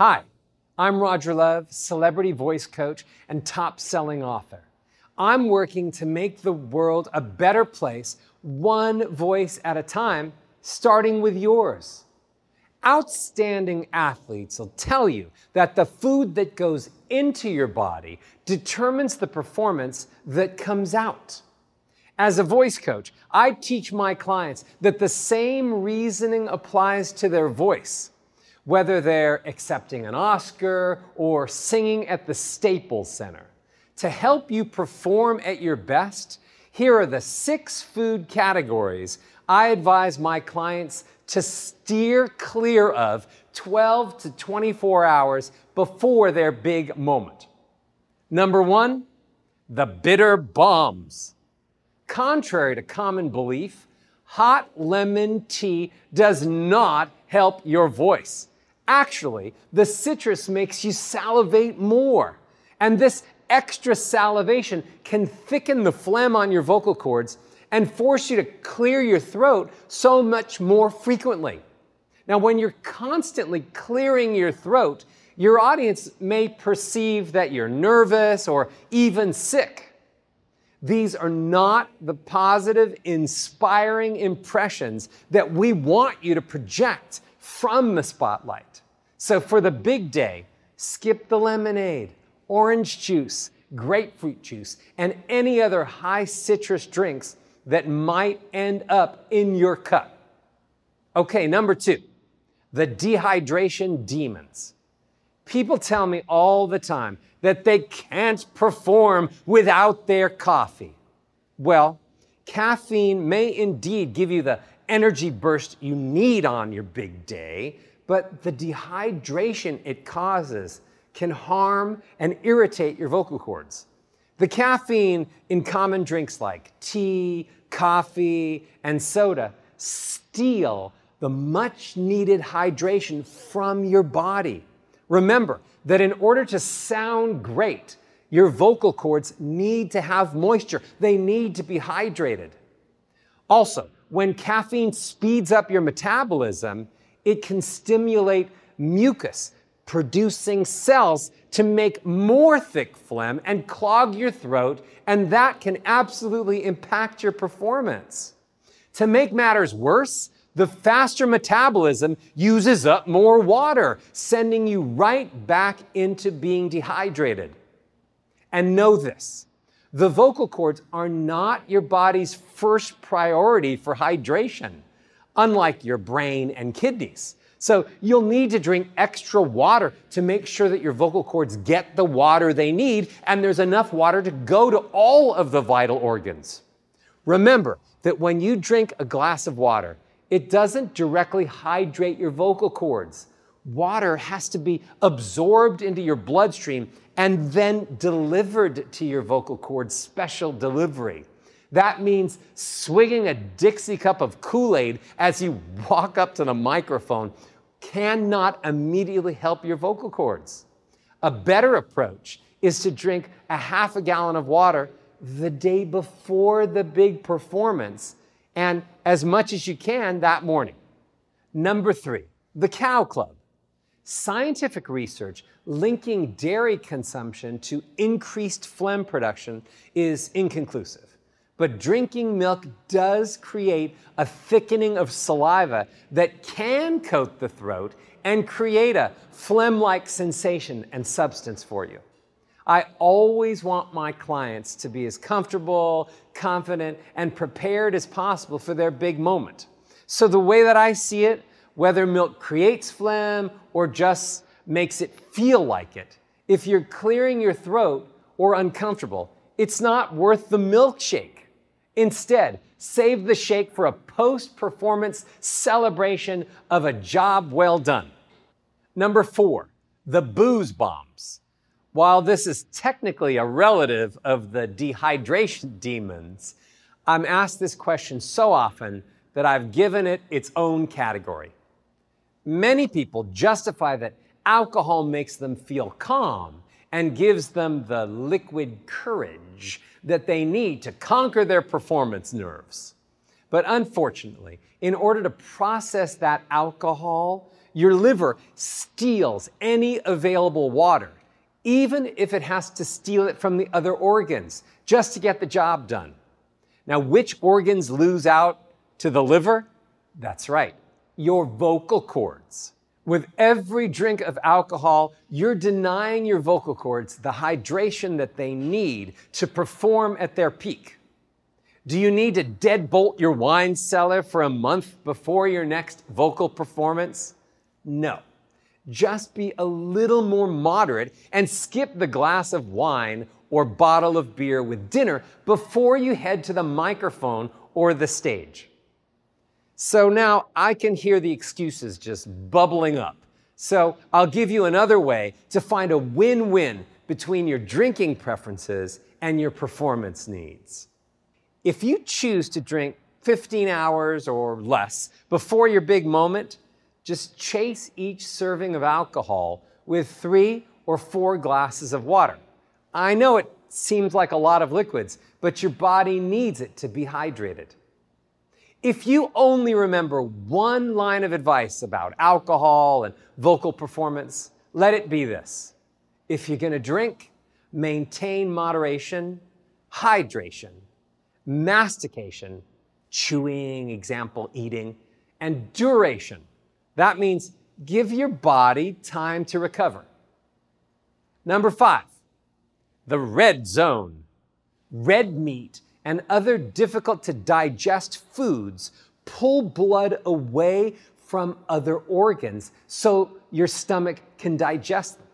Hi, I'm Roger Love, celebrity voice coach and top selling author. I'm working to make the world a better place, one voice at a time, starting with yours. Outstanding athletes will tell you that the food that goes into your body determines the performance that comes out. As a voice coach, I teach my clients that the same reasoning applies to their voice, whether they're accepting an Oscar or singing at the Staples Center. To help you perform at your best, here are the six food categories I advise my clients to steer clear of 12 to 24 hours before their big moment. Number one, the bitter bombs. Contrary to common belief, hot lemon tea does not help your voice. Actually, the citrus makes you salivate more. And this extra salivation can thicken the phlegm on your vocal cords and force you to clear your throat so much more frequently. Now, when you're constantly clearing your throat, your audience may perceive that you're nervous or even sick. These are not the positive, inspiring impressions that we want you to project from the spotlight. So, for the big day, skip the lemonade, orange juice, grapefruit juice, and any other high citrus drinks that might end up in your cup. Okay, number two, the dehydration demons. People tell me all the time that they can't perform without their coffee. Well, caffeine may indeed give you the energy burst you need on your big day, but the dehydration it causes can harm and irritate your vocal cords. The caffeine in common drinks like tea, coffee, and soda steal the much needed hydration from your body. Remember that in order to sound great, your vocal cords need to have moisture, they need to be hydrated. Also, when caffeine speeds up your metabolism, it can stimulate mucus producing cells to make more thick phlegm and clog your throat, and that can absolutely impact your performance. To make matters worse, the faster metabolism uses up more water, sending you right back into being dehydrated. And know this the vocal cords are not your body's first priority for hydration, unlike your brain and kidneys. So you'll need to drink extra water to make sure that your vocal cords get the water they need and there's enough water to go to all of the vital organs. Remember that when you drink a glass of water, it doesn't directly hydrate your vocal cords. Water has to be absorbed into your bloodstream and then delivered to your vocal cords, special delivery. That means swinging a Dixie cup of Kool Aid as you walk up to the microphone cannot immediately help your vocal cords. A better approach is to drink a half a gallon of water the day before the big performance and as much as you can that morning. Number three, the Cow Club. Scientific research linking dairy consumption to increased phlegm production is inconclusive. But drinking milk does create a thickening of saliva that can coat the throat and create a phlegm like sensation and substance for you. I always want my clients to be as comfortable, confident, and prepared as possible for their big moment. So, the way that I see it, whether milk creates phlegm or just makes it feel like it, if you're clearing your throat or uncomfortable, it's not worth the milkshake. Instead, save the shake for a post performance celebration of a job well done. Number four, the booze bombs. While this is technically a relative of the dehydration demons, I'm asked this question so often that I've given it its own category. Many people justify that alcohol makes them feel calm and gives them the liquid courage that they need to conquer their performance nerves. But unfortunately, in order to process that alcohol, your liver steals any available water, even if it has to steal it from the other organs just to get the job done. Now, which organs lose out to the liver? That's right, your vocal cords. With every drink of alcohol, you're denying your vocal cords the hydration that they need to perform at their peak. Do you need to deadbolt your wine cellar for a month before your next vocal performance? No. Just be a little more moderate and skip the glass of wine or bottle of beer with dinner before you head to the microphone or the stage. So now I can hear the excuses just bubbling up. So I'll give you another way to find a win win between your drinking preferences and your performance needs. If you choose to drink 15 hours or less before your big moment, just chase each serving of alcohol with three or four glasses of water. I know it seems like a lot of liquids, but your body needs it to be hydrated. If you only remember one line of advice about alcohol and vocal performance, let it be this. If you're going to drink, maintain moderation, hydration, mastication, chewing, example, eating, and duration. That means give your body time to recover. Number five, the red zone. Red meat and other difficult to digest foods pull blood away from other organs so your stomach can digest them.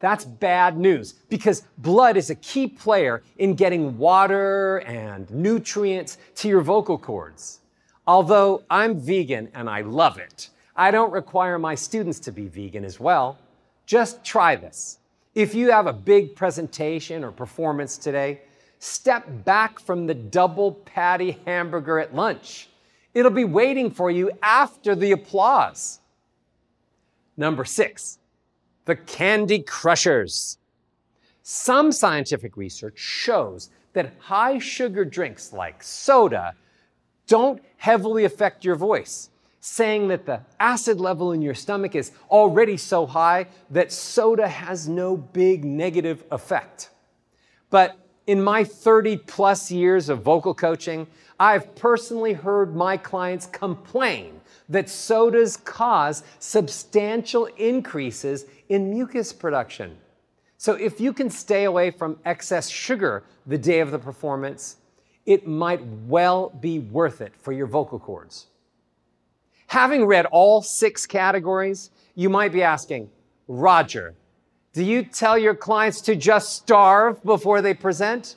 That's bad news because blood is a key player in getting water and nutrients to your vocal cords. Although I'm vegan and I love it, I don't require my students to be vegan as well. Just try this. If you have a big presentation or performance today, Step back from the double patty hamburger at lunch. It'll be waiting for you after the applause. Number six, the Candy Crushers. Some scientific research shows that high sugar drinks like soda don't heavily affect your voice, saying that the acid level in your stomach is already so high that soda has no big negative effect. But in my 30 plus years of vocal coaching, I've personally heard my clients complain that sodas cause substantial increases in mucus production. So, if you can stay away from excess sugar the day of the performance, it might well be worth it for your vocal cords. Having read all six categories, you might be asking, Roger, do you tell your clients to just starve before they present?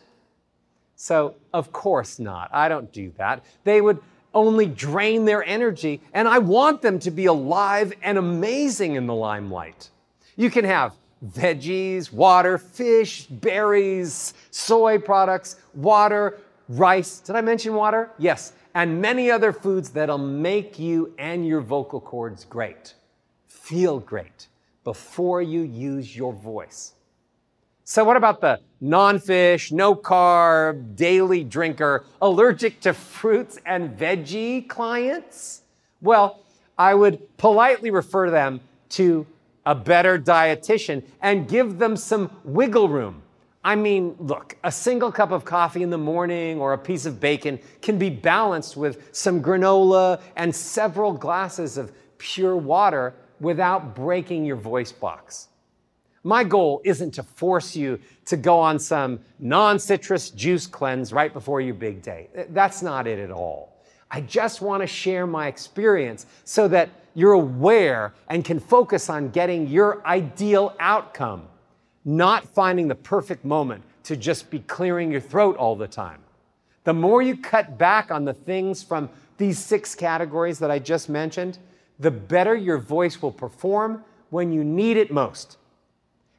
So, of course not. I don't do that. They would only drain their energy, and I want them to be alive and amazing in the limelight. You can have veggies, water, fish, berries, soy products, water, rice. Did I mention water? Yes. And many other foods that'll make you and your vocal cords great. Feel great before you use your voice. So, what about the non fish, no carb, daily drinker, allergic to fruits and veggie clients? Well, I would politely refer them to a better dietitian and give them some wiggle room. I mean, look, a single cup of coffee in the morning or a piece of bacon can be balanced with some granola and several glasses of pure water without breaking your voice box. My goal isn't to force you to go on some non citrus juice cleanse right before your big day. That's not it at all. I just want to share my experience so that you're aware and can focus on getting your ideal outcome, not finding the perfect moment to just be clearing your throat all the time. The more you cut back on the things from these six categories that I just mentioned, the better your voice will perform when you need it most.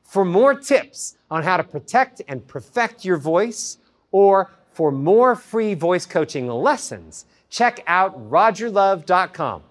For more tips on how to protect and perfect your voice, or for more free voice coaching lessons, check out rogerlove.com.